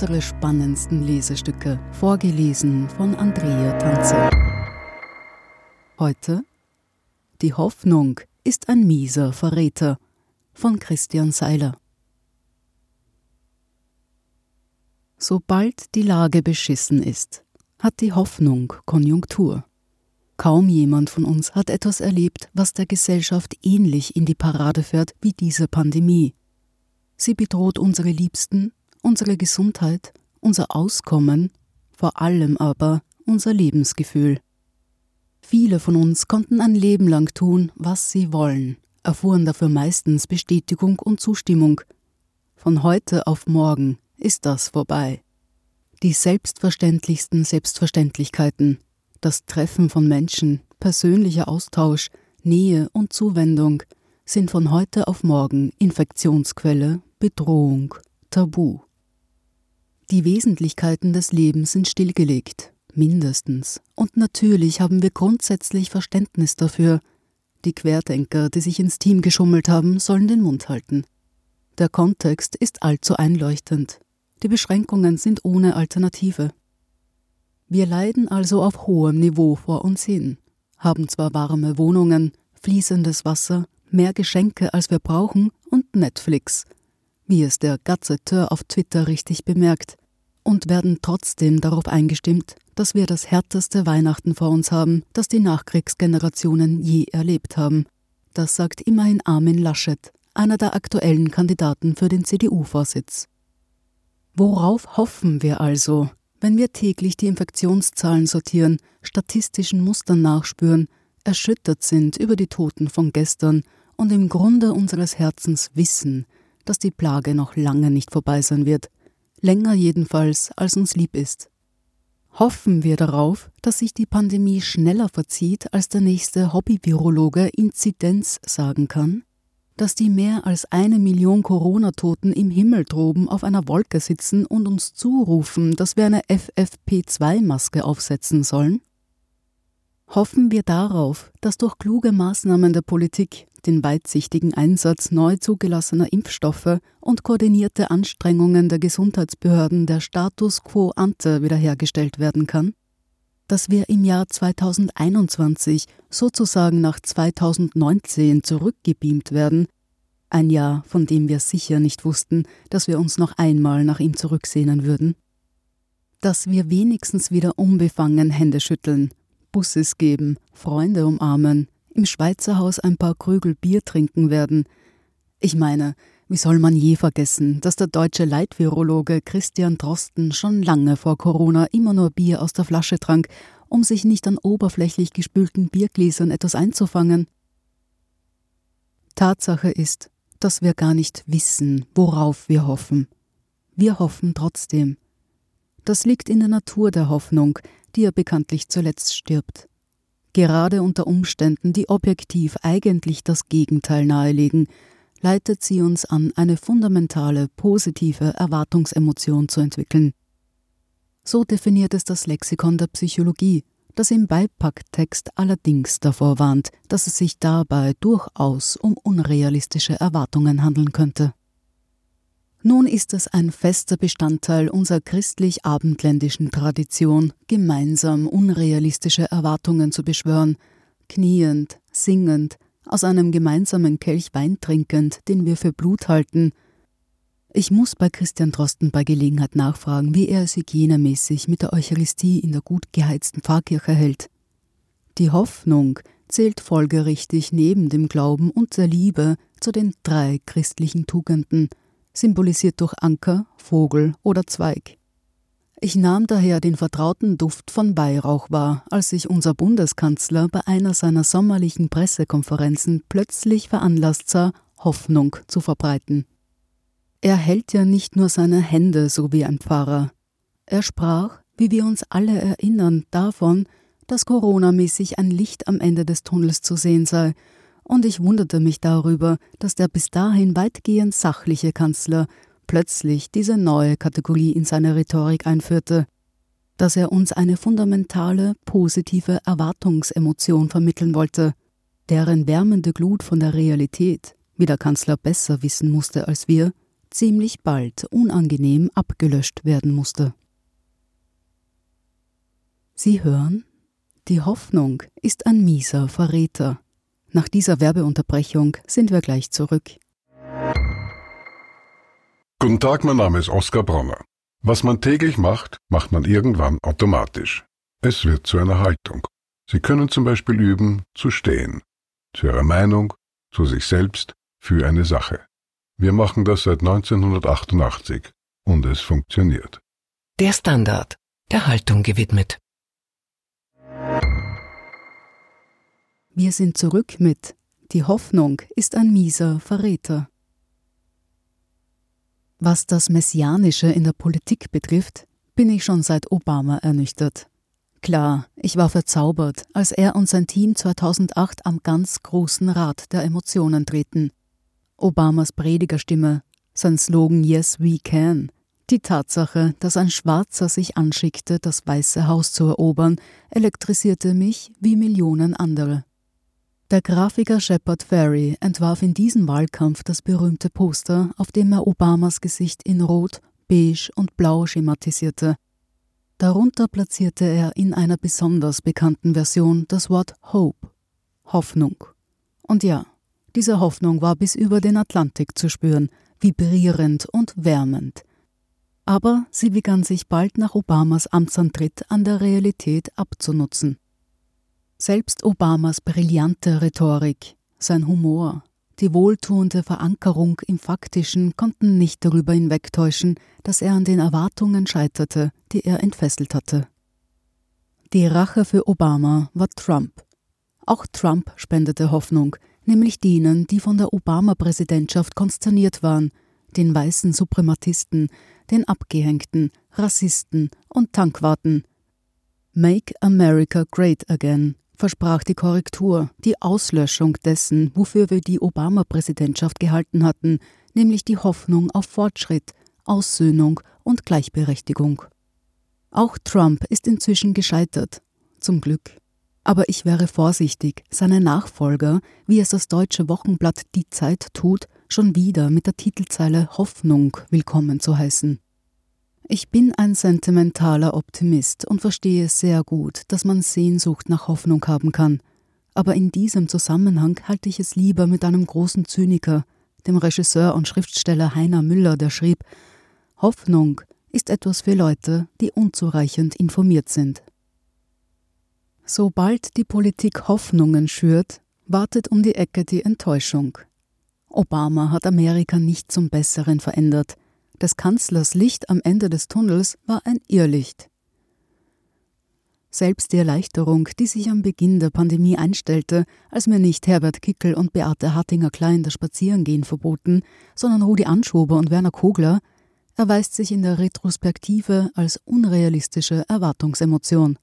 Unsere spannendsten Lesestücke, vorgelesen von Andrea Tanze. Heute Die Hoffnung ist ein mieser Verräter von Christian Seiler. Sobald die Lage beschissen ist, hat die Hoffnung Konjunktur. Kaum jemand von uns hat etwas erlebt, was der Gesellschaft ähnlich in die Parade fährt wie diese Pandemie. Sie bedroht unsere Liebsten, unsere Gesundheit, unser Auskommen, vor allem aber unser Lebensgefühl. Viele von uns konnten ein Leben lang tun, was sie wollen, erfuhren dafür meistens Bestätigung und Zustimmung. Von heute auf morgen ist das vorbei. Die selbstverständlichsten Selbstverständlichkeiten, das Treffen von Menschen, persönlicher Austausch, Nähe und Zuwendung sind von heute auf morgen Infektionsquelle, Bedrohung, Tabu. Die Wesentlichkeiten des Lebens sind stillgelegt, mindestens. Und natürlich haben wir grundsätzlich Verständnis dafür. Die Querdenker, die sich ins Team geschummelt haben, sollen den Mund halten. Der Kontext ist allzu einleuchtend. Die Beschränkungen sind ohne Alternative. Wir leiden also auf hohem Niveau vor uns hin, haben zwar warme Wohnungen, fließendes Wasser, mehr Geschenke als wir brauchen und Netflix, wie es der Gazetteur auf Twitter richtig bemerkt, und werden trotzdem darauf eingestimmt, dass wir das härteste Weihnachten vor uns haben, das die Nachkriegsgenerationen je erlebt haben. Das sagt immerhin Armin Laschet, einer der aktuellen Kandidaten für den CDU-Vorsitz. Worauf hoffen wir also, wenn wir täglich die Infektionszahlen sortieren, statistischen Mustern nachspüren, erschüttert sind über die Toten von gestern und im Grunde unseres Herzens wissen, dass die Plage noch lange nicht vorbei sein wird, länger jedenfalls, als uns lieb ist. Hoffen wir darauf, dass sich die Pandemie schneller verzieht, als der nächste Hobby-Virologe Inzidenz sagen kann? dass die mehr als eine Million Corona-Toten im Himmel droben auf einer Wolke sitzen und uns zurufen, dass wir eine FFP2-Maske aufsetzen sollen? Hoffen wir darauf, dass durch kluge Maßnahmen der Politik, den weitsichtigen Einsatz neu zugelassener Impfstoffe und koordinierte Anstrengungen der Gesundheitsbehörden der Status quo ante wiederhergestellt werden kann? dass wir im Jahr 2021 sozusagen nach 2019 zurückgebeamt werden, ein Jahr, von dem wir sicher nicht wussten, dass wir uns noch einmal nach ihm zurücksehnen würden. Dass wir wenigstens wieder unbefangen Hände schütteln, Busses geben, Freunde umarmen, im Schweizerhaus ein paar Krügel Bier trinken werden. Ich meine, wie soll man je vergessen, dass der deutsche Leitvirologe Christian Drosten schon lange vor Corona immer nur Bier aus der Flasche trank, um sich nicht an oberflächlich gespülten Biergläsern etwas einzufangen? Tatsache ist, dass wir gar nicht wissen, worauf wir hoffen. Wir hoffen trotzdem. Das liegt in der Natur der Hoffnung, die ja bekanntlich zuletzt stirbt. Gerade unter Umständen, die objektiv eigentlich das Gegenteil nahelegen, leitet sie uns an, eine fundamentale, positive Erwartungsemotion zu entwickeln. So definiert es das Lexikon der Psychologie, das im Beipacktext allerdings davor warnt, dass es sich dabei durchaus um unrealistische Erwartungen handeln könnte. Nun ist es ein fester Bestandteil unserer christlich-abendländischen Tradition, gemeinsam unrealistische Erwartungen zu beschwören, kniend, singend, aus einem gemeinsamen Kelch Wein trinkend, den wir für Blut halten. Ich muss bei Christian Drosten bei Gelegenheit nachfragen, wie er es hygienemäßig mit der Eucharistie in der gut geheizten Pfarrkirche hält. Die Hoffnung zählt folgerichtig neben dem Glauben und der Liebe zu den drei christlichen Tugenden, symbolisiert durch Anker, Vogel oder Zweig. Ich nahm daher den vertrauten Duft von Weihrauch wahr, als sich unser Bundeskanzler bei einer seiner sommerlichen Pressekonferenzen plötzlich veranlasst sah, Hoffnung zu verbreiten. Er hält ja nicht nur seine Hände so wie ein Pfarrer. Er sprach, wie wir uns alle erinnern, davon, dass coronamäßig ein Licht am Ende des Tunnels zu sehen sei, und ich wunderte mich darüber, dass der bis dahin weitgehend sachliche Kanzler plötzlich diese neue Kategorie in seine Rhetorik einführte, dass er uns eine fundamentale, positive Erwartungsemotion vermitteln wollte, deren wärmende Glut von der Realität, wie der Kanzler besser wissen musste als wir, ziemlich bald unangenehm abgelöscht werden musste. Sie hören, die Hoffnung ist ein mieser Verräter. Nach dieser Werbeunterbrechung sind wir gleich zurück. Guten Tag, mein Name ist Oskar Bronner. Was man täglich macht, macht man irgendwann automatisch. Es wird zu einer Haltung. Sie können zum Beispiel üben, zu stehen. Zu Ihrer Meinung, zu sich selbst, für eine Sache. Wir machen das seit 1988 und es funktioniert. Der Standard, der Haltung gewidmet. Wir sind zurück mit Die Hoffnung ist ein mieser Verräter. Was das Messianische in der Politik betrifft, bin ich schon seit Obama ernüchtert. Klar, ich war verzaubert, als er und sein Team 2008 am ganz großen Rad der Emotionen treten. Obamas Predigerstimme, sein Slogan Yes We Can, die Tatsache, dass ein Schwarzer sich anschickte, das Weiße Haus zu erobern, elektrisierte mich wie Millionen andere. Der Grafiker Shepard Ferry entwarf in diesem Wahlkampf das berühmte Poster, auf dem er Obamas Gesicht in Rot, Beige und Blau schematisierte. Darunter platzierte er in einer besonders bekannten Version das Wort Hope, Hoffnung. Und ja, diese Hoffnung war bis über den Atlantik zu spüren, vibrierend und wärmend. Aber sie begann sich bald nach Obamas Amtsantritt an der Realität abzunutzen. Selbst Obamas brillante Rhetorik, sein Humor, die wohltuende Verankerung im Faktischen konnten nicht darüber hinwegtäuschen, dass er an den Erwartungen scheiterte, die er entfesselt hatte. Die Rache für Obama war Trump. Auch Trump spendete Hoffnung, nämlich denen, die von der Obama-Präsidentschaft konsterniert waren, den weißen Suprematisten, den Abgehängten, Rassisten und Tankwarten. Make America Great Again versprach die Korrektur, die Auslöschung dessen, wofür wir die Obama-Präsidentschaft gehalten hatten, nämlich die Hoffnung auf Fortschritt, Aussöhnung und Gleichberechtigung. Auch Trump ist inzwischen gescheitert, zum Glück. Aber ich wäre vorsichtig, seine Nachfolger, wie es das deutsche Wochenblatt Die Zeit tut, schon wieder mit der Titelzeile Hoffnung willkommen zu heißen. Ich bin ein sentimentaler Optimist und verstehe sehr gut, dass man Sehnsucht nach Hoffnung haben kann. Aber in diesem Zusammenhang halte ich es lieber mit einem großen Zyniker, dem Regisseur und Schriftsteller Heiner Müller, der schrieb Hoffnung ist etwas für Leute, die unzureichend informiert sind. Sobald die Politik Hoffnungen schürt, wartet um die Ecke die Enttäuschung. Obama hat Amerika nicht zum Besseren verändert. Des Kanzlers Licht am Ende des Tunnels war ein Irrlicht. Selbst die Erleichterung, die sich am Beginn der Pandemie einstellte, als mir nicht Herbert Kickel und Beate Hartinger-Klein das Spazierengehen verboten, sondern Rudi Anschober und Werner Kogler, erweist sich in der Retrospektive als unrealistische Erwartungsemotion.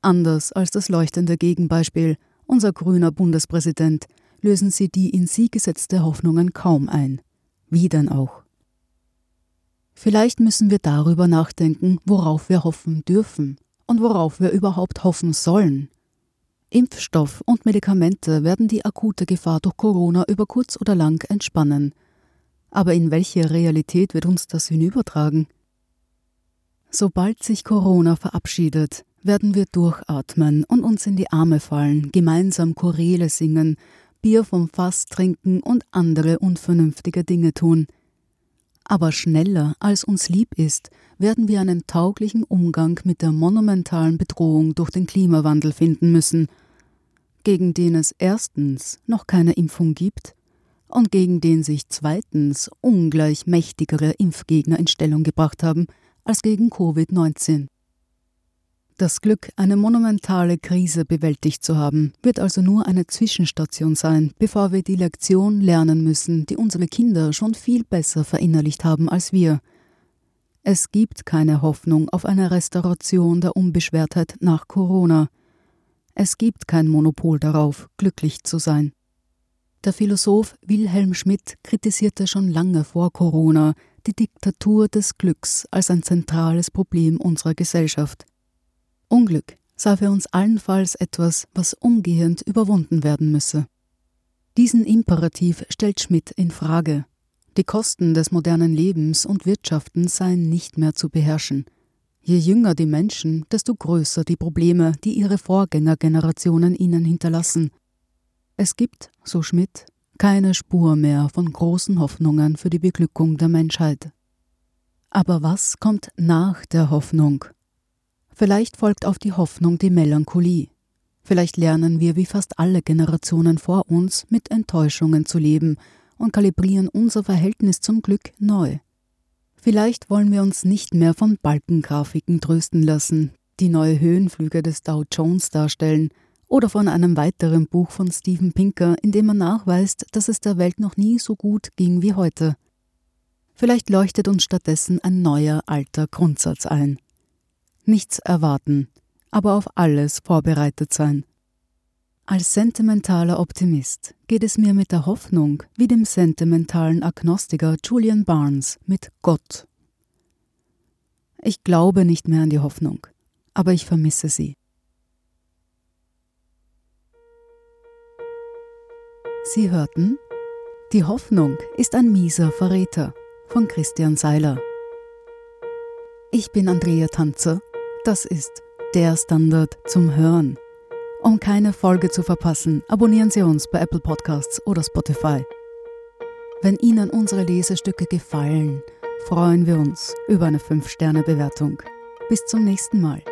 Anders als das leuchtende Gegenbeispiel, unser grüner Bundespräsident, lösen sie die in sie gesetzte Hoffnungen kaum ein. Wie denn auch? Vielleicht müssen wir darüber nachdenken, worauf wir hoffen dürfen und worauf wir überhaupt hoffen sollen. Impfstoff und Medikamente werden die akute Gefahr durch Corona über kurz oder lang entspannen. Aber in welche Realität wird uns das hinübertragen? Sobald sich Corona verabschiedet, werden wir durchatmen und uns in die Arme fallen, gemeinsam Choräle singen, Bier vom Fass trinken und andere unvernünftige Dinge tun. Aber schneller als uns lieb ist, werden wir einen tauglichen Umgang mit der monumentalen Bedrohung durch den Klimawandel finden müssen, gegen den es erstens noch keine Impfung gibt und gegen den sich zweitens ungleich mächtigere Impfgegner in Stellung gebracht haben als gegen Covid-19. Das Glück, eine monumentale Krise bewältigt zu haben, wird also nur eine Zwischenstation sein, bevor wir die Lektion lernen müssen, die unsere Kinder schon viel besser verinnerlicht haben als wir. Es gibt keine Hoffnung auf eine Restauration der Unbeschwertheit nach Corona. Es gibt kein Monopol darauf, glücklich zu sein. Der Philosoph Wilhelm Schmidt kritisierte schon lange vor Corona die Diktatur des Glücks als ein zentrales Problem unserer Gesellschaft. Unglück sei für uns allenfalls etwas, was umgehend überwunden werden müsse. Diesen Imperativ stellt Schmidt in Frage. Die Kosten des modernen Lebens und Wirtschaftens seien nicht mehr zu beherrschen. Je jünger die Menschen, desto größer die Probleme, die ihre Vorgängergenerationen ihnen hinterlassen. Es gibt, so Schmidt, keine Spur mehr von großen Hoffnungen für die Beglückung der Menschheit. Aber was kommt nach der Hoffnung? Vielleicht folgt auf die Hoffnung die Melancholie. Vielleicht lernen wir wie fast alle Generationen vor uns mit Enttäuschungen zu leben und kalibrieren unser Verhältnis zum Glück neu. Vielleicht wollen wir uns nicht mehr von Balkengrafiken trösten lassen, die neue Höhenflüge des Dow Jones darstellen, oder von einem weiteren Buch von Steven Pinker, in dem man nachweist, dass es der Welt noch nie so gut ging wie heute. Vielleicht leuchtet uns stattdessen ein neuer alter Grundsatz ein. Nichts erwarten, aber auf alles vorbereitet sein. Als sentimentaler Optimist geht es mir mit der Hoffnung wie dem sentimentalen Agnostiker Julian Barnes mit Gott. Ich glaube nicht mehr an die Hoffnung, aber ich vermisse sie. Sie hörten Die Hoffnung ist ein mieser Verräter von Christian Seiler. Ich bin Andrea Tanzer. Das ist der Standard zum Hören. Um keine Folge zu verpassen, abonnieren Sie uns bei Apple Podcasts oder Spotify. Wenn Ihnen unsere Lesestücke gefallen, freuen wir uns über eine 5-Sterne-Bewertung. Bis zum nächsten Mal.